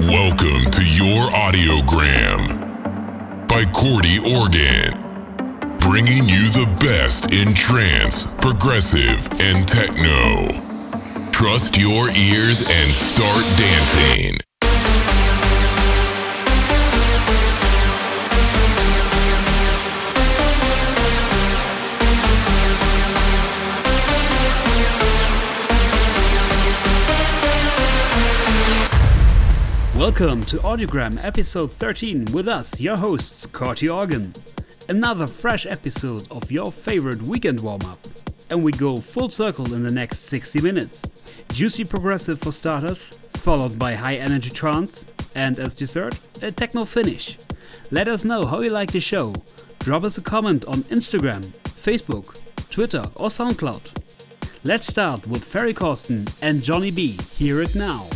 Welcome to your audiogram by Cordy Organ, bringing you the best in trance, progressive, and techno. Trust your ears and start dancing. Welcome to Audiogram episode 13 with us, your hosts, Cordy Organ. Another fresh episode of your favorite weekend warm up. And we go full circle in the next 60 minutes. Juicy progressive for starters, followed by high energy trance, and as dessert, a techno finish. Let us know how you like the show. Drop us a comment on Instagram, Facebook, Twitter, or SoundCloud. Let's start with Ferry Corsten and Johnny B. Hear it now.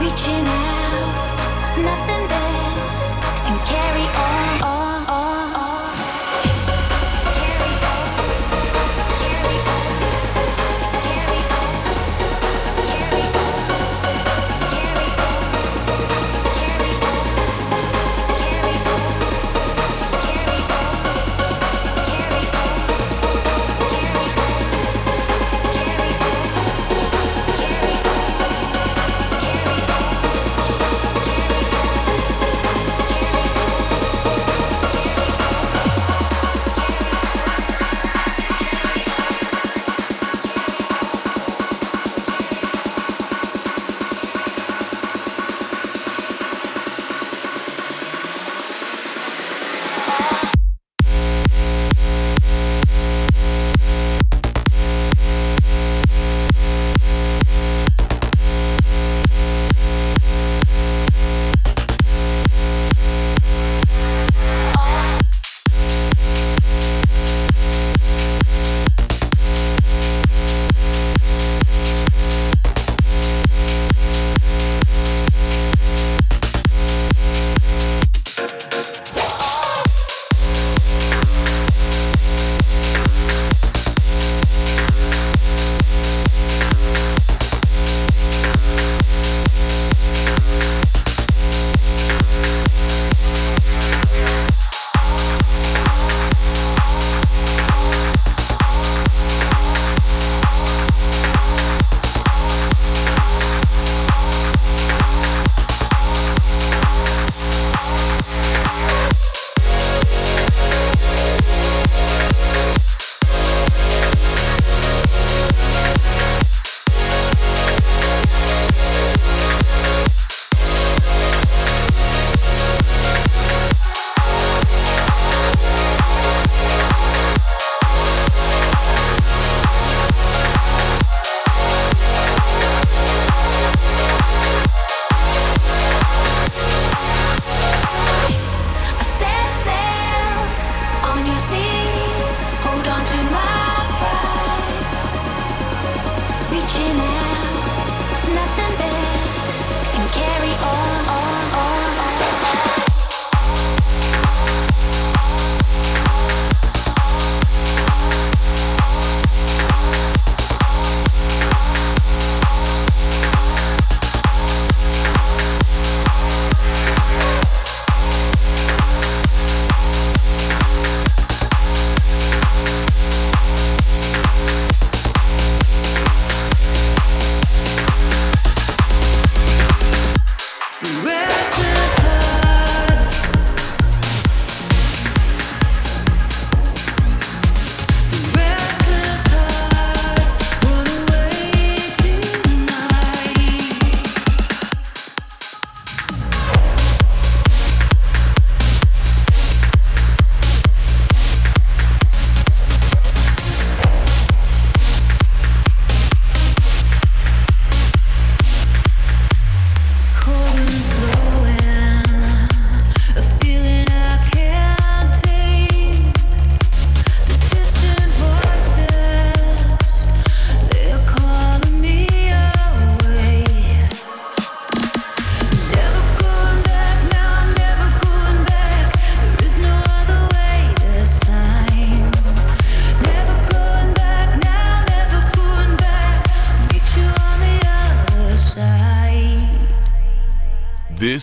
reaching out, nothing.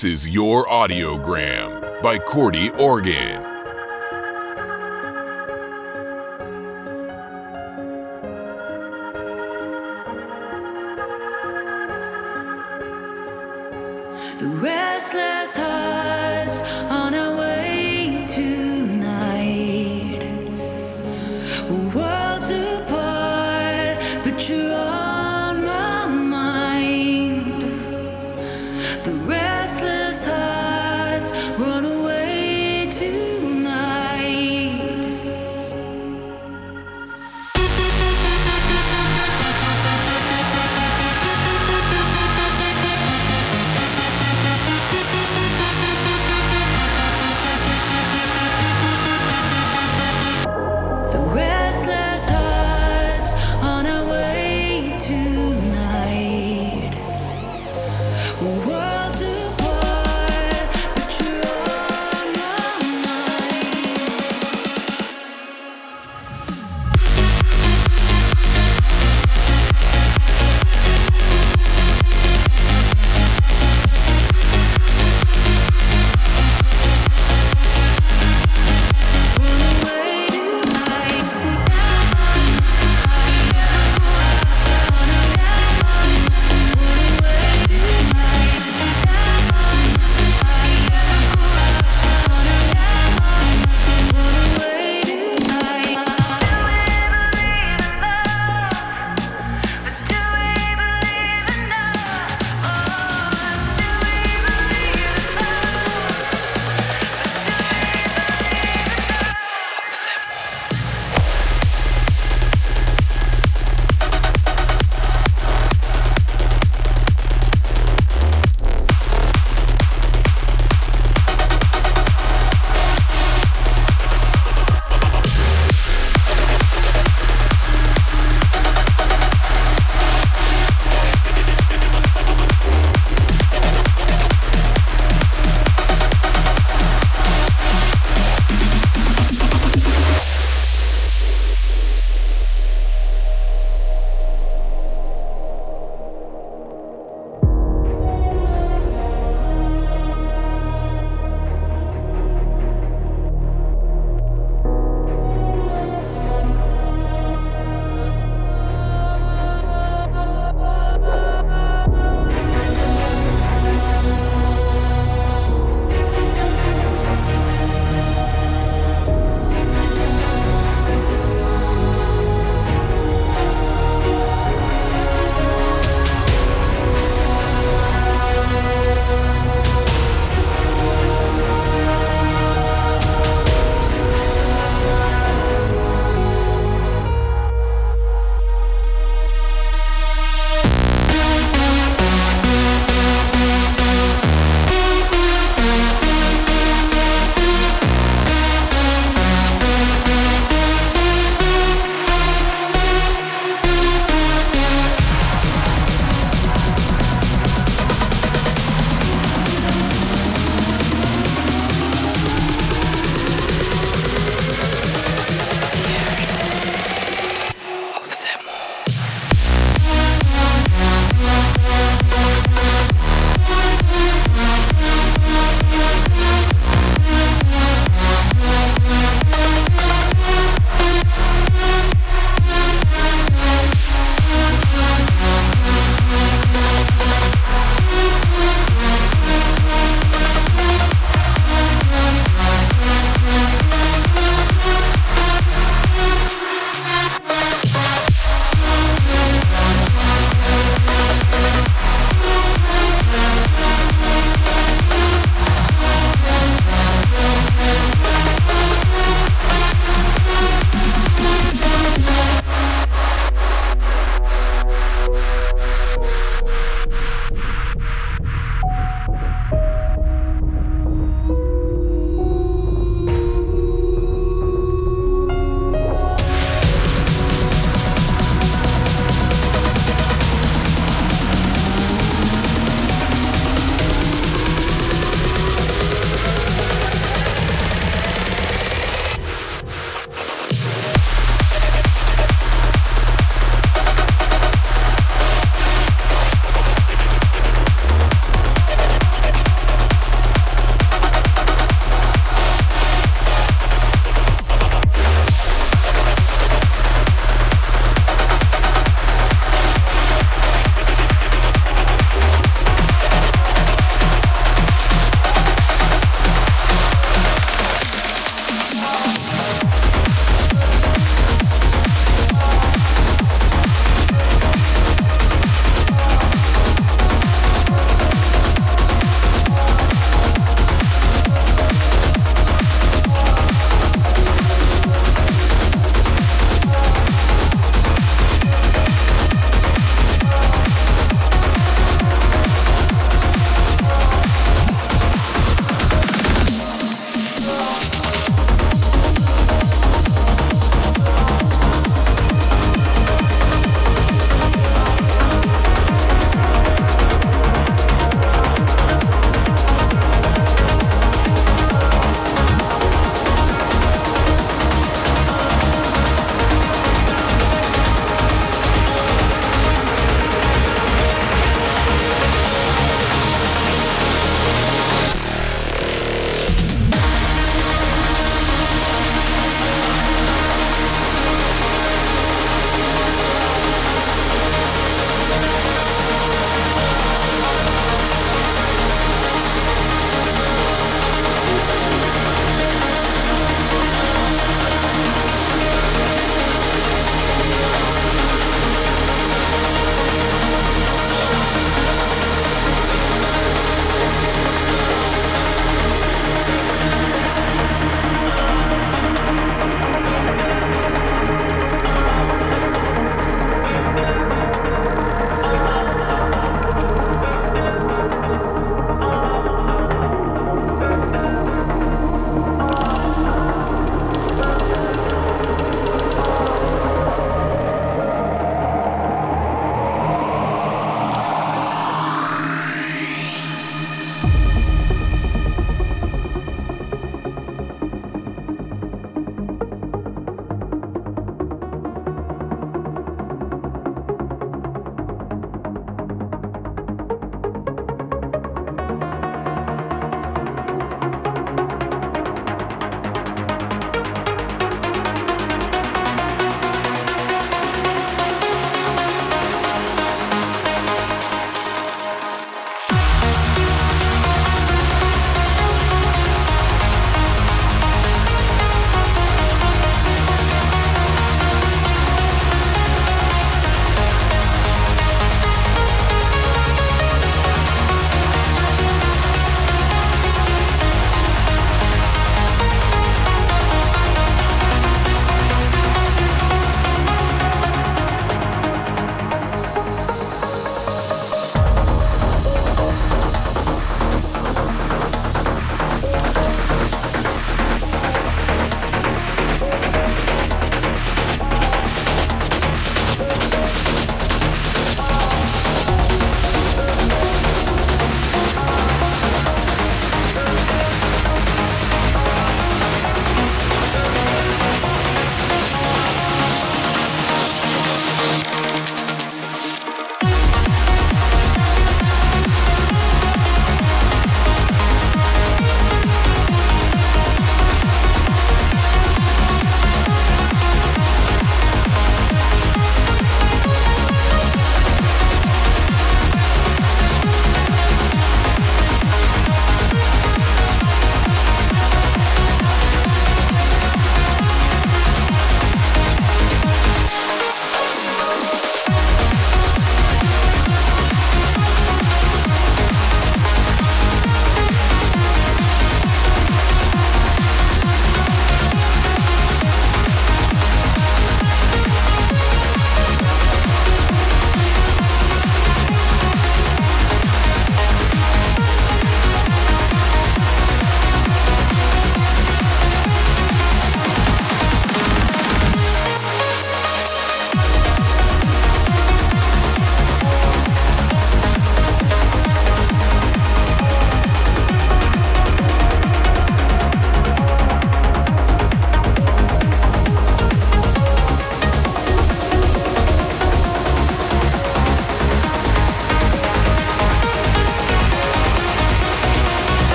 This is Your Audiogram by Cordy Organ.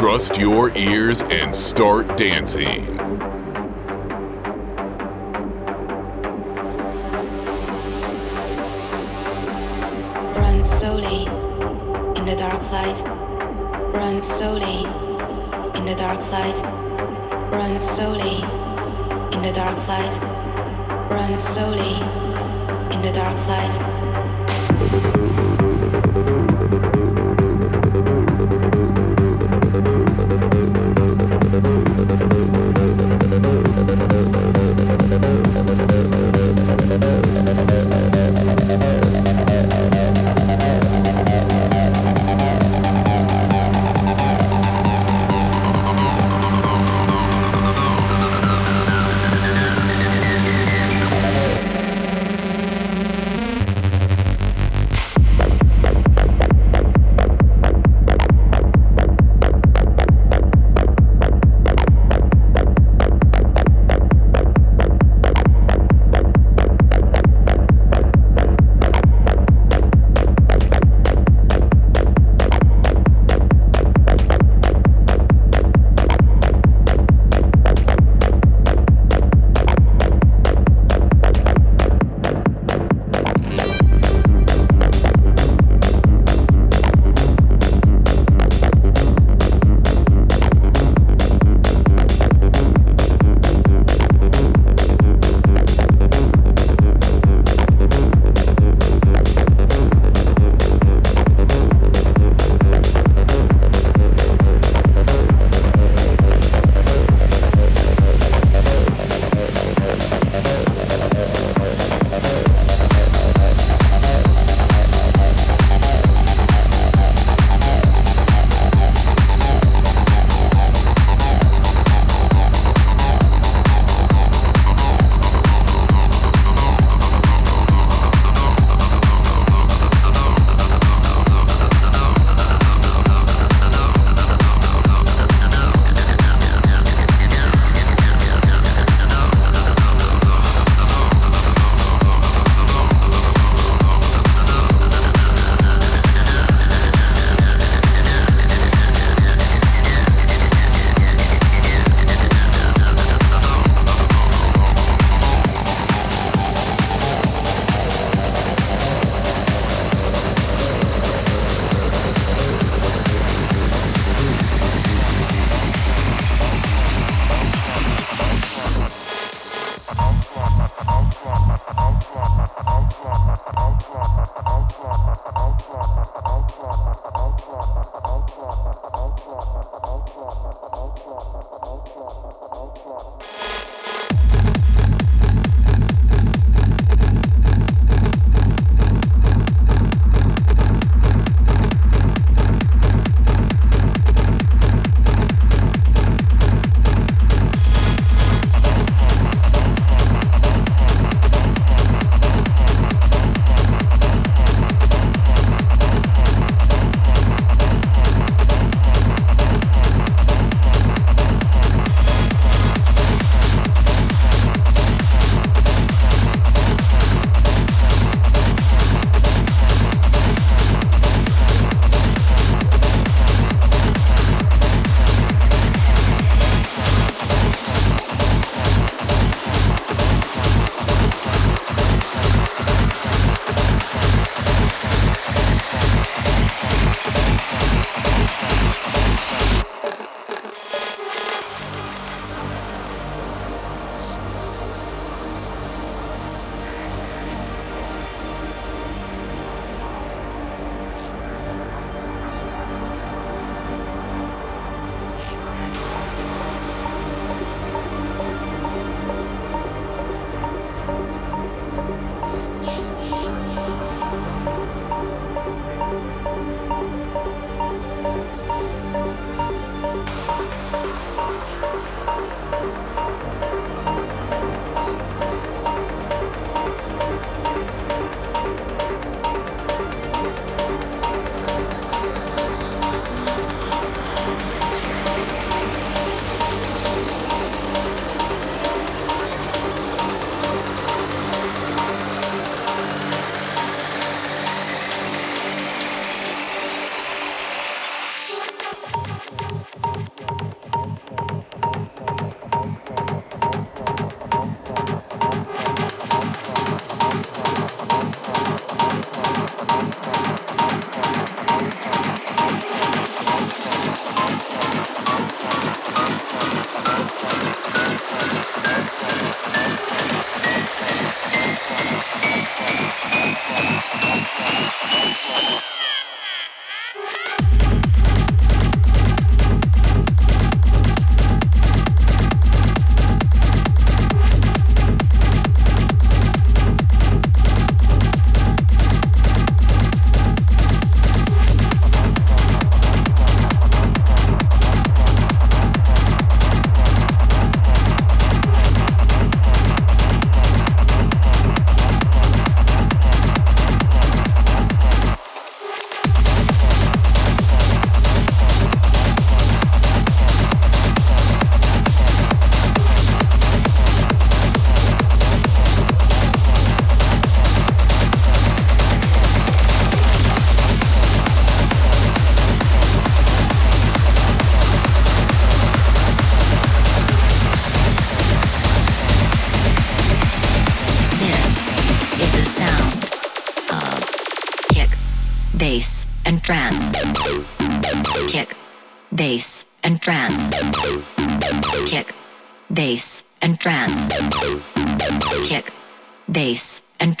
Trust your ears and start dancing. Run slowly in the dark light. Run slowly in the dark light. Run slowly in the dark light. Run slowly in the dark light.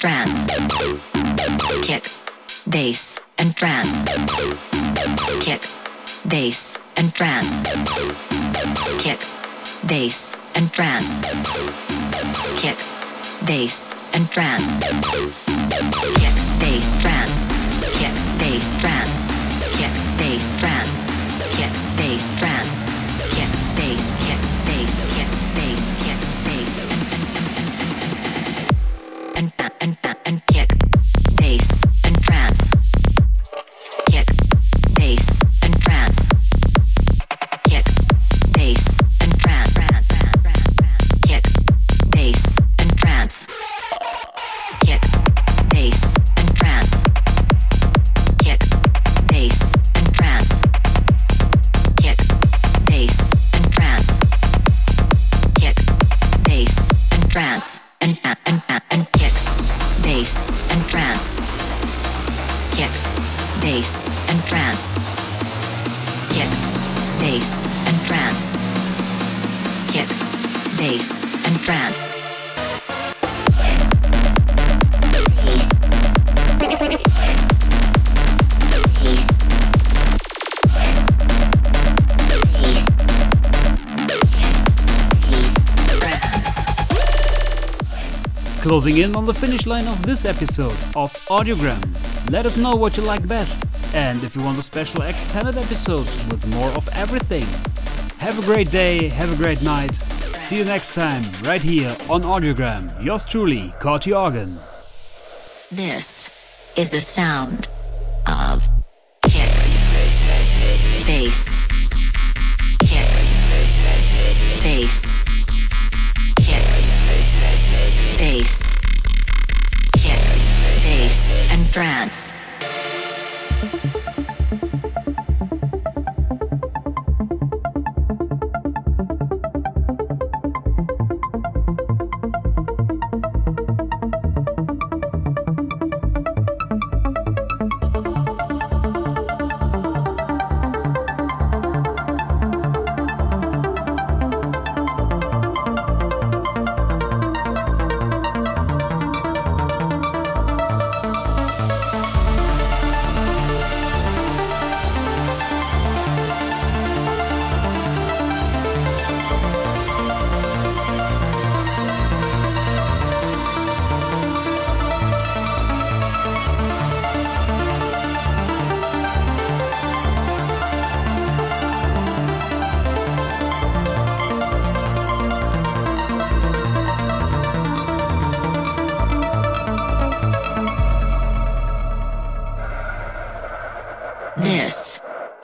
Trance. Kick, bass, and trance. Kick, bass, and trance. Kick, bass, and trance. Kick, bass, and trance. Bass, and trance. Bass, and trance. Bass, and. Trance. Closing in on the finish line of this episode of Audiogram. Let us know what you like best and if you want a special extended episode with more of everything. Have a great day, have a great night. See you next time, right here on Audiogram. Yours truly, Cordy Organ. This is the sound of kick, bass, trance.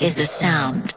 Is the sound